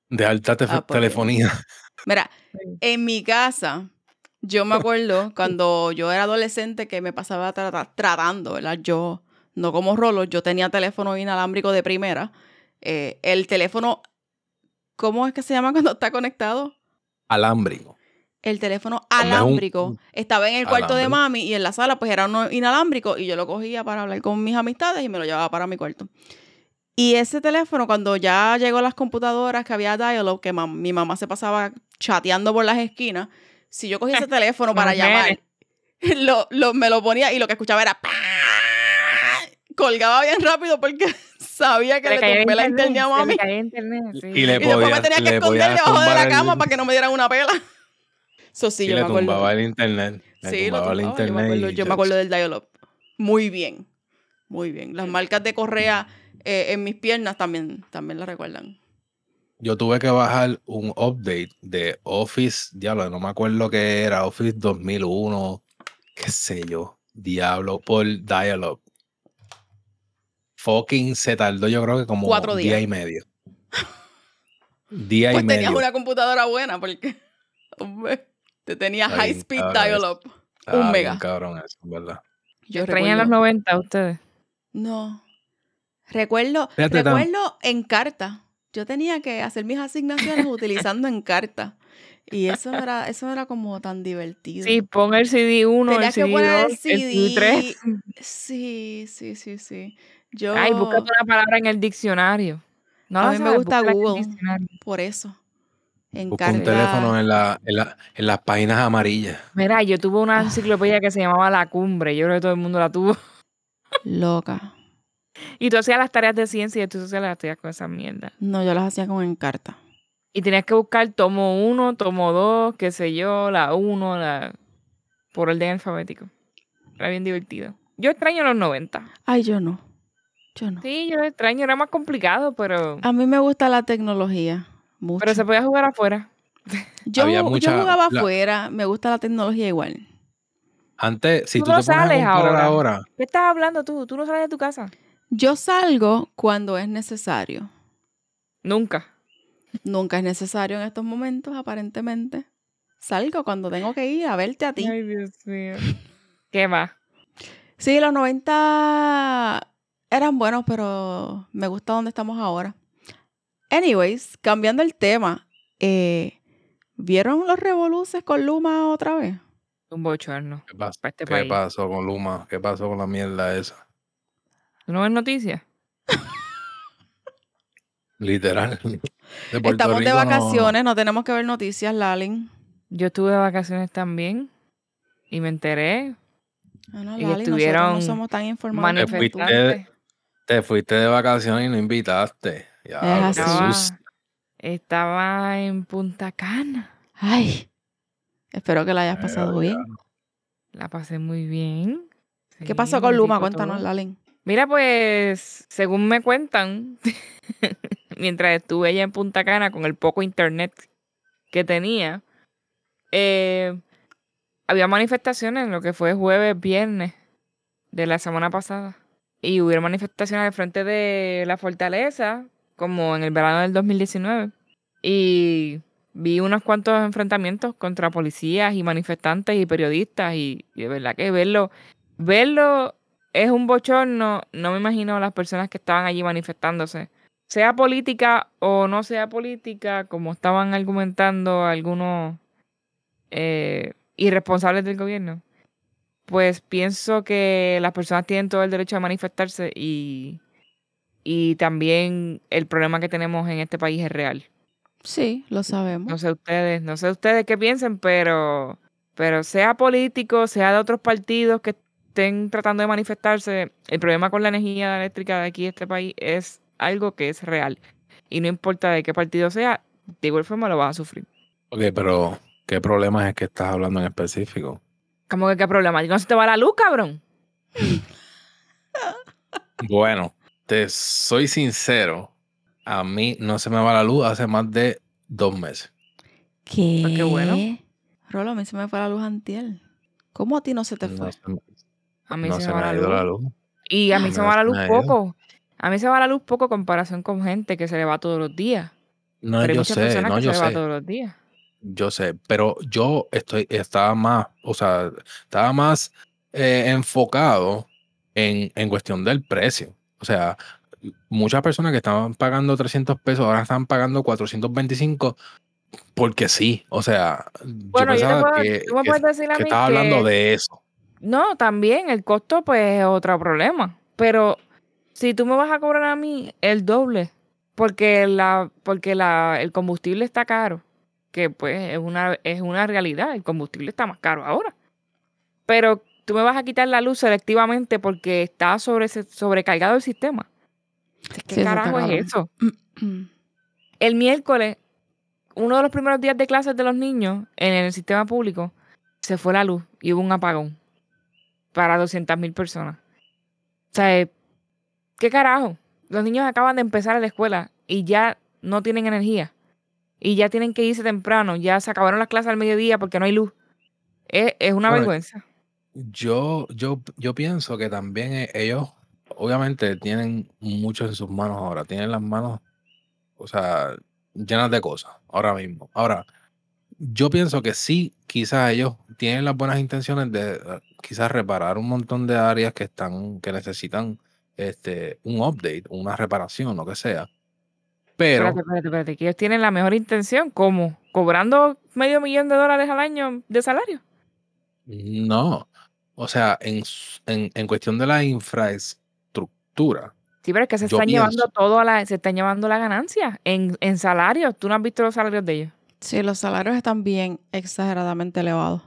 De alta te- Ah, pues, telefonía. Mira, en mi casa, yo me acuerdo cuando yo era adolescente que me pasaba trata- tratando, ¿verdad? Yo, no como Rolo, yo tenía teléfono inalámbrico de primera. Eh, el teléfono, ¿cómo es que se llama cuando está conectado? Alámbrico. El teléfono un- alámbrico estaba en el cuarto de mami y en la sala pues era uno inalámbrico y yo lo cogía para hablar con mis amistades y me lo llevaba para mi cuarto. Y ese teléfono, cuando ya llegó las computadoras que había dial que mam- mi mamá se pasaba chateando por las esquinas, si yo cogía ese teléfono para llamar, lo, lo- me lo ponía y lo que escuchaba era colgaba bien rápido porque sabía que le tumbé la internet, internet a le mami. internet, sí. Y le Y después me tenía que le esconder debajo de la el- cama para que no me dieran una pela. Eso sí, y yo le me acuerdo. tumbaba el internet. Le Sí, lo tumbaba el tumbaba, yo me internet. acuerdo, yo me acuerdo del dial-up. Muy bien, muy bien. Las marcas de correa eh, en mis piernas también, también las recuerdan. Yo tuve que bajar un update de Office, diablo, no me acuerdo qué era, Office 2001, qué sé yo, diablo, por Dialog. Fucking se tardó yo creo que como Cuatro día días. y medio. Día Pues y tenías medio. una computadora buena porque hombre, te tenía high bien, speed dial-up. Un mega. cabrón eso, ¿verdad? Yo ¿Extrañan los recuerdo. 90 ustedes? No. Recuerdo, recuerdo en carta. Yo tenía que hacer mis asignaciones utilizando en carta. Y eso no era, eso no era como tan divertido. Sí, pon el CD 1, el CD poner 2, el CD. el CD 3. Sí, sí, sí, sí. Yo, Ay, búscate una palabra en el diccionario. No A mí me gusta Google. por eso. En Busca un teléfono en, la, en, la- en las páginas amarillas. Mira, yo tuve una Ah. enciclopedia que se llamaba La Cumbre. Yo creo que todo el mundo la tuvo. Loca. Y tú hacías las tareas de ciencia y tú hacías las tareas con esa mierda. No, yo las hacía con Encarta. Y tenías que buscar tomo 1, tomo 2, qué sé yo, la 1, la... por orden alfabético. Era bien divertido. Yo extraño los 90. Ay, yo no. Yo no. Sí, yo extraño, era más complicado, pero, A mí me gusta la tecnología. Mucho. pero se podía jugar afuera. yo, yo jugaba la- afuera. Me gusta la tecnología igual. Antes, si Tú tú, no te pones a sales ahora. ahora, ¿Qué estás hablando tú? ¿Tú no sales de tu casa? Yo salgo cuando es necesario. Nunca. Nunca es necesario en estos momentos, aparentemente. salgo cuando tengo que ir a verte a ti. Ay, Dios mío. ¿Qué va? Sí, los 90 eran buenos, pero me gusta donde estamos ahora. Anyways, cambiando el tema, eh, ¿vieron los revoluces con Luma otra vez? Un bochorno. ¿Qué, pasó? Este ¿Qué país. pasó con Luma? ¿Qué pasó con la mierda esa? ¿Tú no ves noticias? Literal. De Estamos de Rico vacaciones, no tenemos que ver noticias, Lalin. Yo estuve de vacaciones también y me enteré. Ah, no, Y Lali, estuvieron no somos tan informados. fuiste-. Te fuiste de vacaciones y no invitaste. Ya, Es así. Jesús. Estaba en Punta Cana. Ay, espero que la hayas pasado bien. La pasé muy bien. ¿Qué pasó con Luma? Cuéntanos, todo. Lalin. Mira, pues, según me cuentan, mientras estuve allá en Punta Cana con el poco internet que tenía, eh, había manifestaciones en lo que fue jueves, viernes de la semana pasada. Y hubieron manifestaciones al frente de la fortaleza, como en el verano del 2019. Y vi unos cuantos enfrentamientos contra policías y manifestantes y periodistas. Y, y de verdad que verlo, verlo es un bochorno. No me imagino las personas que estaban allí manifestándose. Sea política o no sea política, como estaban argumentando algunos eh, irresponsables del gobierno, pues pienso que las personas tienen todo el derecho a manifestarse y, y también el problema que tenemos en este país es real. Sí, lo sabemos. No sé ustedes, no sé ustedes qué piensen, pero, pero sea político, sea de otros partidos que estén tratando de manifestarse, el problema con la energía eléctrica de aquí de este país es algo que es real. Y no importa de qué partido sea, de igual forma lo vas a sufrir. Ok, pero ¿qué problemas es que estás hablando en específico? ¿Cómo que qué problema? ¿No se te va la luz, cabrón? Bueno, te soy sincero. A mí no se me va la luz hace más de dos meses. ¿Qué? Pues qué bueno. Rolo, a mí se me fue la luz antier. ¿Cómo a ti no se te No fue? se me, A mí no se, se me va la luz. la luz. Y a mí No se me va la luz poco. A mí se va la luz poco en comparación con gente que se le va todos los días. No, Pero yo sé, no, yo se le va sé. todos los días. Yo sé, pero yo estoy, estaba más, o sea, estaba más eh, enfocado en, en cuestión del precio. O sea, muchas personas que estaban pagando 300 pesos ahora están pagando 425 porque sí. O sea, Bueno, yo pensaba puedo, que, que- estaba hablando de eso. No, también el costo pues es otro problema. Pero si tú me vas a cobrar a mí el doble, porque la, porque la, el combustible está caro, que pues es una, es una realidad, el combustible está más caro ahora. Pero tú me vas a quitar la luz selectivamente porque está sobre, sobrecargado el sistema. ¿Qué Sí, carajo es eso? El miércoles, uno de los primeros días de clases de los niños en el sistema público, se fue la luz y hubo un apagón para 200.000 personas. O sea, eh, ¿qué carajo? Los niños acaban de empezar a la escuela y ya no tienen energía. Y ya tienen que irse temprano. Ya se acabaron las clases al mediodía porque no hay luz. Es, es una Bueno, vergüenza. Yo, yo, yo pienso que también eh, ellos, obviamente, tienen mucho en sus manos ahora. Tienen las manos, o sea, llenas de cosas ahora mismo. Ahora, yo pienso que sí, quizás ellos tienen las buenas intenciones de eh, quizás reparar un montón de áreas que están, que necesitan este, un update, una reparación, lo que sea. Pero, Espérate, espérate, espérate. Que ellos tienen la mejor intención. ¿Cómo? ¿Cobrando medio millón de dólares al año de salario? no. O sea, en, en, en cuestión de la infraestructura, Sí, pero es que se están llevando todo a la, se están llevando la ganancia en, en salarios. ¿Tú no has visto los salarios de ellos? Sí, los salarios están bien exageradamente elevados.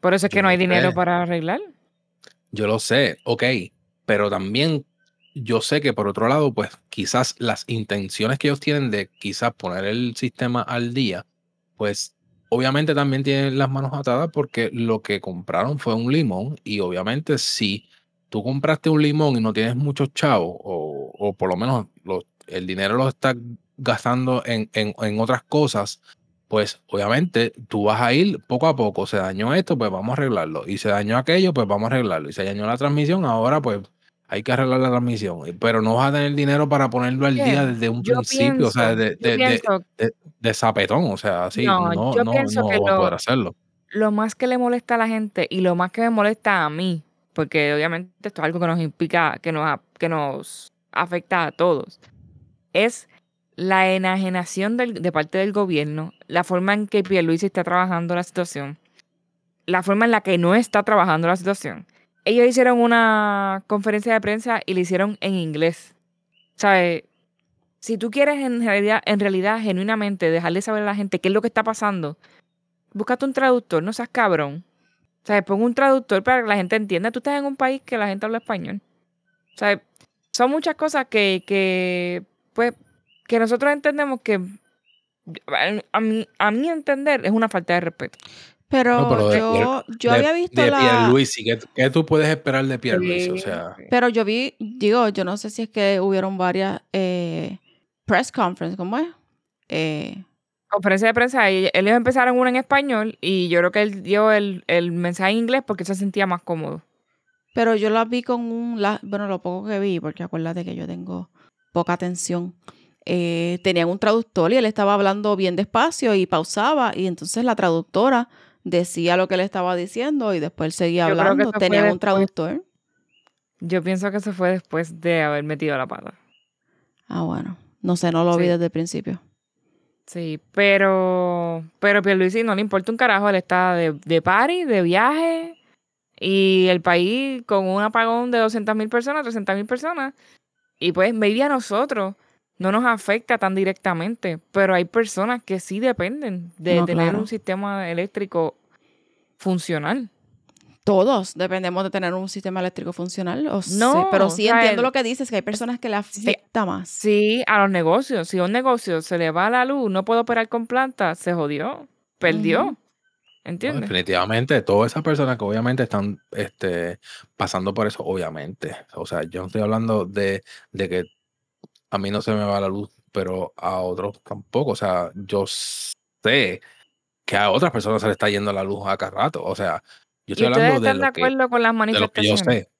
Por eso es que Yo no hay dinero para arreglar. Yo lo sé, ok, pero también yo sé que por otro lado, pues quizás las intenciones que ellos tienen de quizás poner el sistema al día, pues obviamente también tienen las manos atadas porque lo que compraron fue un limón y obviamente si tú compraste un limón y no tienes muchos chavos o, o por lo menos lo- el dinero lo estás gastando en, en, en otras cosas, pues obviamente tú vas a ir poco a poco. Se dañó esto, pues vamos a arreglarlo. Y se dañó aquello, pues vamos a arreglarlo. Y se dañó la transmisión, ahora pues hay que arreglar la transmisión, eh, pero no vas a tener dinero para ponerlo al día desde un Yo principio, o sea, de, de, de, zapetón, o sea, así, no, no, yo no, pienso no que va a poder lo, hacerlo. lo más que le molesta a la gente y lo más que me molesta a mí, porque obviamente esto es algo que nos implica, que nos, que nos afecta a todos, es la enajenación de parte del gobierno, la forma en que Pierluisi está trabajando la situación, la forma en la que no está trabajando la situación. Ellos hicieron una conferencia de prensa y la hicieron en inglés. ¿Sabes? Si tú quieres en realidad, en realidad, genuinamente, dejarle saber a la gente qué es lo que está pasando, búscate un traductor, no seas cabrón. Sea, pon un traductor para que la gente entienda. Tú estás en un país que la gente habla español. Sea, son muchas cosas que, que pues, que nosotros entendemos que, a- mi, a mi entender, es una falta de respeto. Pero, No, pero de yo, yo había visto de la... Pierluisi, ¿qué, qué tú puedes esperar de Pierluisi? O Sí, sea, sí. Pero yo vi, digo, yo no sé si es que hubieron varias eh, press conference, ¿cómo es? Eh, Conferencia de prensa, y ellos empezaron una en español y yo creo que él dio el, el mensaje en inglés porque se sentía más cómodo. pero yo las vi con un, la- bueno, lo poco que vi, porque acuérdate que yo tengo poca atención. Eh, tenían un traductor y él estaba hablando bien despacio y pausaba y entonces la traductora decía lo que él estaba diciendo y después él seguía Yo hablando. Tenían un después. traductor. Yo pienso que eso fue después de haber metido la pata. Ah, bueno. No sé, no lo vi Sí. desde el principio. Sí, pero, pero Pierluisi no le importa un carajo, él está de, de party, de viaje, y el país con un apagón de 200 mil personas, 300 mil personas, y pues maybe a nosotros no nos afecta tan directamente, pero hay personas que sí dependen de No, tener claro. un sistema eléctrico funcional. Todos dependemos de tener un sistema eléctrico funcional. O No, pero sí o sea, entiendo el- lo que dices, que hay personas que le afecta más. Sí, a los negocios. Si a un negocio se le va la luz, no puede operar con planta, se jodió, perdió. No, ¿Entiendes? definitivamente, todas esas personas que obviamente están este, pasando por eso, obviamente. O sea, yo no estoy hablando de, de que a mí no se me va la luz, pero a otros tampoco. O sea, yo sé que a otras personas se le está yendo la luz a cada rato. O sea, yo ¿Y estoy hablando de están de lo, que, acuerdo con las de lo que yo manifestaciones? sé.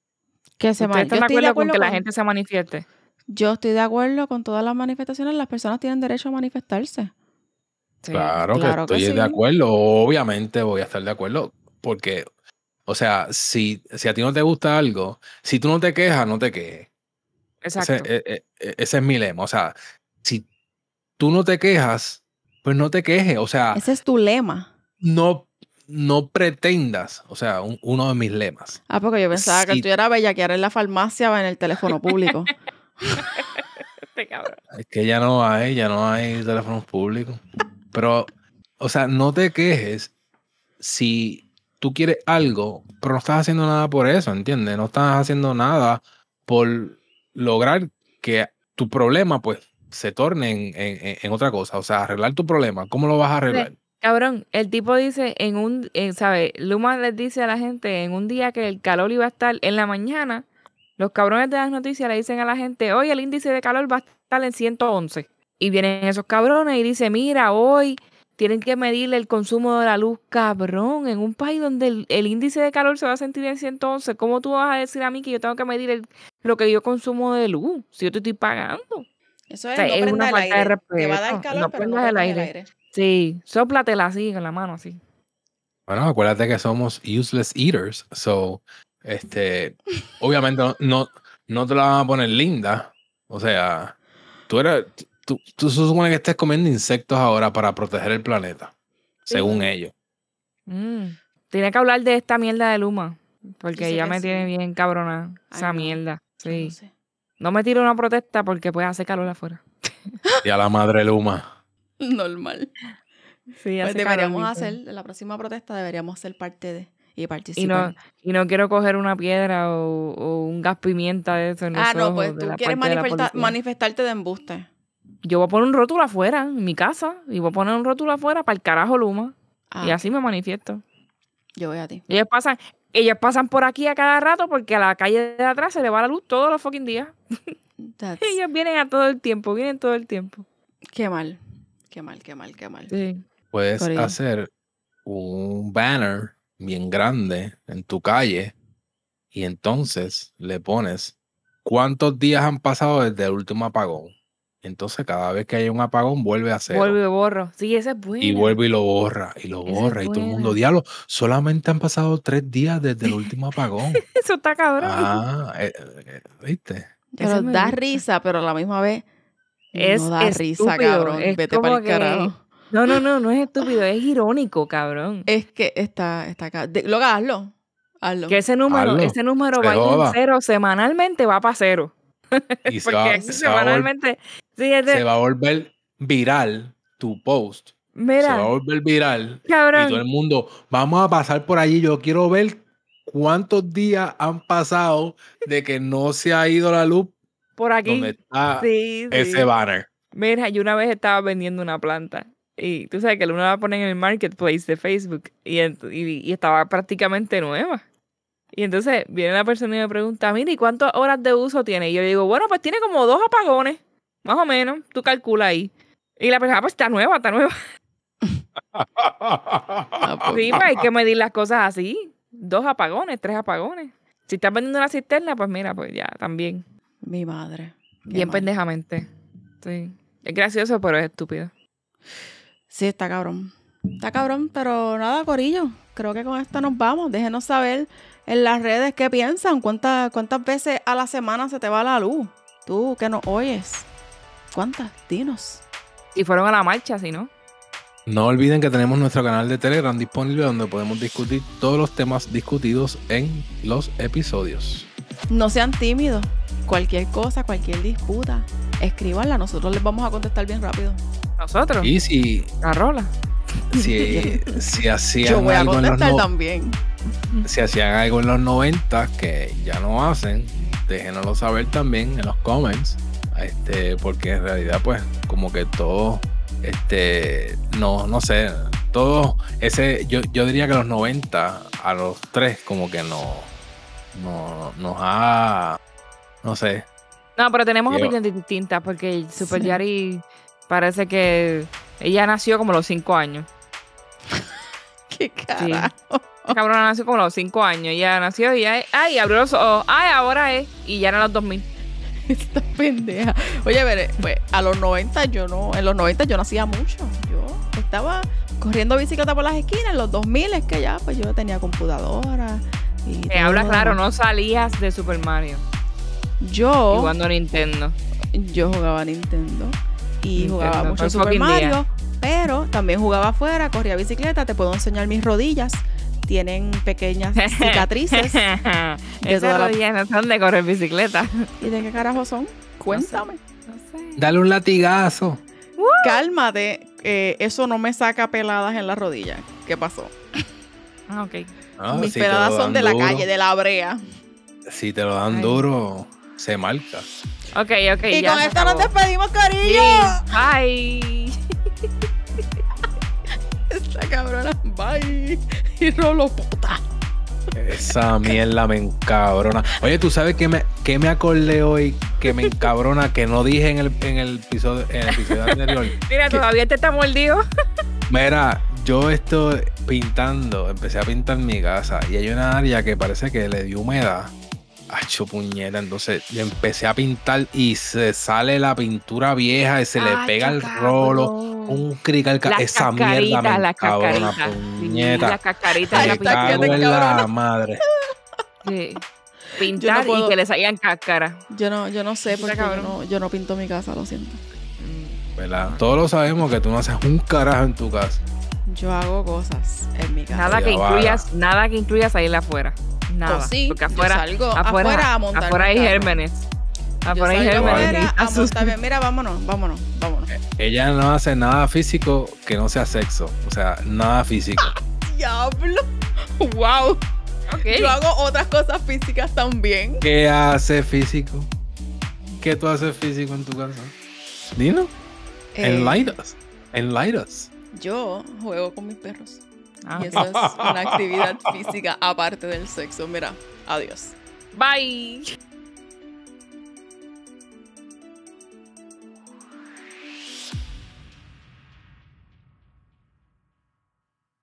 Que se ¿Ustedes están Yo de estoy de acuerdo con que la gente se manifieste? yo estoy de acuerdo con todas las manifestaciones. Las personas tienen derecho a manifestarse. Sí. Claro, Claro que que estoy sí. de acuerdo. Obviamente voy a estar de acuerdo porque, o sea, si, si a ti no te gusta algo, si tú no te quejas, no te quejes. Ese, Exacto. e- e- e- ese es mi lema. O sea, si tú no te quejas, pues no te quejes. O sea, Ese es tu lema. no, no pretendas. O sea, un- uno de mis lemas. Ah, porque yo pensaba que tú eras bellaquear en la farmacia o en el teléfono público. Este cabrón. Es que ya no hay, ya no hay teléfonos públicos. Pero, o sea, no te quejes si tú quieres algo, pero no estás haciendo nada por eso, ¿entiendes? No estás haciendo nada por lograr que tu problema, pues, se torne en, en- en- otra cosa. O sea, arreglar tu problema. ¿Cómo lo vas a arreglar? Cabrón, el tipo dice en un, en, ¿sabe? Luma les dice a la gente en un día que el calor iba a estar en la mañana, los cabrones de las noticias le dicen a la gente, hoy el índice de calor va a estar en 111. Y vienen esos cabrones y dicen, mira, hoy tienen que medirle el consumo de la luz, cabrón, en un país donde el, el índice de calor se va a sentir en 111, ¿cómo tú vas a decir a mí que yo tengo que medir el- lo que yo consumo de luz si yo te estoy pagando? Eso es, sea, no es prenda una el falta de aire. Te va a dar respeto. calor, No pero no prendas el aire. aire. Sí, sóplatela así con la mano así. Bueno, acuérdate que somos useless eaters. So, este, obviamente no, no, no te la van a poner linda. O sea, tú eres, tú, tú se supone que estés comiendo insectos ahora para proteger el planeta, según ellos. Mm. Tiene que hablar de esta mierda de Luma. Porque ya me sí. tiene bien cabrona Ay, esa no. mierda. No Sí. sé. No me tiro una protesta porque puede hacer calor afuera. Y a la madre Luma. Normal. Sí, Pues calor, deberíamos hacer, en la próxima protesta deberíamos ser parte de y Y participar. no, y no quiero coger una piedra o, o un gas pimienta de eso en los ah, no, ojos pues tú quieres manifesta- manifestarte de embuste. Yo voy a poner un rótulo afuera, en mi casa, y voy a poner un rótulo afuera para el carajo Luma. Ah, Y así me manifiesto. yo voy a ti. Ellos pasan, ellos pasan por aquí a cada rato porque a la calle de atrás se le va la luz todos los fucking días. Ellos vienen a todo el tiempo, vienen todo el tiempo. Qué mal. Qué mal, qué mal, qué mal. Sí. Puedes hacer un banner bien grande en tu calle y entonces le pones cuántos días han pasado desde el último apagón. Entonces, cada vez que hay un apagón, vuelve a cero. Vuelve y borro. Sí, ese es bueno. Y vuelve y lo borra, y lo borra, y todo el mundo, diablo, solamente han pasado tres días desde el último apagón. Eso está cabrón. ah, eh, eh, ¿viste? Pero da gusta. risa, pero a la misma vez Es no da risa, estúpido, cabrón. es Vete para el que- carajo. No, no, no, no es estúpido, es irónico, cabrón. Es que está, está acá. De- Lo hazlo. Hazlo. Que ese número, Hazlo, ese número se va a ir en cero semanalmente, va para cero. Y se Porque va, se va semanalmente. sí, es de- se va a volver viral tu post. Se va a volver viral. Y todo el mundo, vamos a pasar por allí. Yo quiero ver cuántos días han pasado de que no se ha ido la luz por aquí. donde está Sí, sí. ese banner. Mira, yo una vez estaba vendiendo una planta y tú sabes que uno la pone en el marketplace de Facebook y, ent- y, y estaba prácticamente nueva. Y entonces viene la persona y me pregunta, mira, ¿y cuántas horas de uso tiene? Y yo le digo, bueno, pues tiene como dos apagones, más o menos, tú calcula ahí. Y la persona, "Ah, pues está nueva, está nueva. Sí, pues hay que medir las cosas así. Dos apagones, tres apagones. Si estás vendiendo una cisterna, pues mira, pues ya, también. Mi madre. Bien pendejamente. Sí. Es gracioso, pero es estúpido. Sí, está cabrón. Está cabrón, pero nada, Corillo. Creo que con esto nos vamos. Déjenos saber en las redes qué piensan. ¿Cuántas, cuántas veces a la semana se te va la luz? Tú que nos oyes. ¿Cuántas? Dinos. Si fueron a la marcha, si no. No olviden que tenemos nuestro canal de Telegram disponible donde podemos discutir todos los temas discutidos en los episodios. No sean tímidos. Cualquier cosa, cualquier disputa, escríbanla. Nosotros les vamos a contestar bien rápido. Nosotros. Y si, La rola. si, si hacían Yo voy a algo en los contestar no- también. Si hacían algo en los 90 que ya no hacen, déjenoslo saber también en los comments. Este, porque en realidad, pues, como que todo, este, no, no sé, todo ese, yo, yo diría que los 90 a los tres, como que no, no, nos ha, no sé, No, pero tenemos Yo- opiniones distintas porque Super Sí. Yari parece que ella nació como a los cinco años. Qué carajo. Cabrona nació como a los cinco años. Ella nació y ay, ay, abrió los ojos. Ay, ahora es. Y ya eran los 2000. Esta pendeja. Oye, ver, pues a los 90 yo no, en los 90 yo no hacía mucho. Yo estaba corriendo bicicleta por las esquinas, en los 2000 es que ya, pues yo tenía computadora. Y Me habla claro, no salías de Super Mario. Yo, Jugando Nintendo. yo jugaba Nintendo y Nintendo, jugaba mucho Super día. Mario, pero también jugaba afuera, corría bicicleta, te puedo enseñar mis rodillas. Tienen pequeñas cicatrices. Esas rodillas no son de correr bicicleta. ¿Y de qué carajo son? Cuéntame. No sé. dale un latigazo. Cálmate, eh, eso no me saca peladas en la rodilla. ¿Qué pasó? Ah, ok. Ah, Mis si peladas son de la duro, calle, de la brea. Si te lo dan Ay. duro, se marca. Ok, ok. y ya con esto nos despedimos, Sí. cariño. Bye. Esta cabrona, bye. Y rolo puta. Esa mierda me encabrona. Oye, ¿tú sabes qué me, qué me acordé hoy que me encabrona que no dije en el, en el episodio, en el episodio anterior? Mira, todavía te está mordido. Mira, yo estoy pintando, empecé a pintar mi casa y hay una área que parece que le dio humedad. Hacho puñeta, entonces yo empecé a pintar y se sale la pintura vieja y se le Ay, pega el rolo, un crical, esa mierda me encabrona, puñeta. en la Me te en la encabrona. madre. Sí. Pintar puedo- y que le salgan cáscaras. Yo no, yo no sé porque yo cabrón. no, yo no pinto mi casa, lo siento. Mm. ¿Verdad? Todos lo sabemos que tú no haces un carajo en tu casa. Yo hago cosas en mi casa. Nada que incluyas, nada que incluyas salir afuera. Nada. Pues sí, Porque yo afuera, salgo afuera, afuera a montar afuera hay carro. gérmenes. Salgo gérmenes. afuera y a montarme. Mira, vámonos, vámonos, vámonos. Ella no hace nada físico que no sea sexo. O sea, nada físico. Diablo. Wow. Ok. Yo hago otras cosas físicas también. ¿Qué hace físico? ¿Qué tú haces físico en tu casa? Dino. Eh, Enlight us. Enlight us. Yo juego con mis perros. Ah, Y eso es una actividad física aparte del sexo. Mira, adiós. Bye.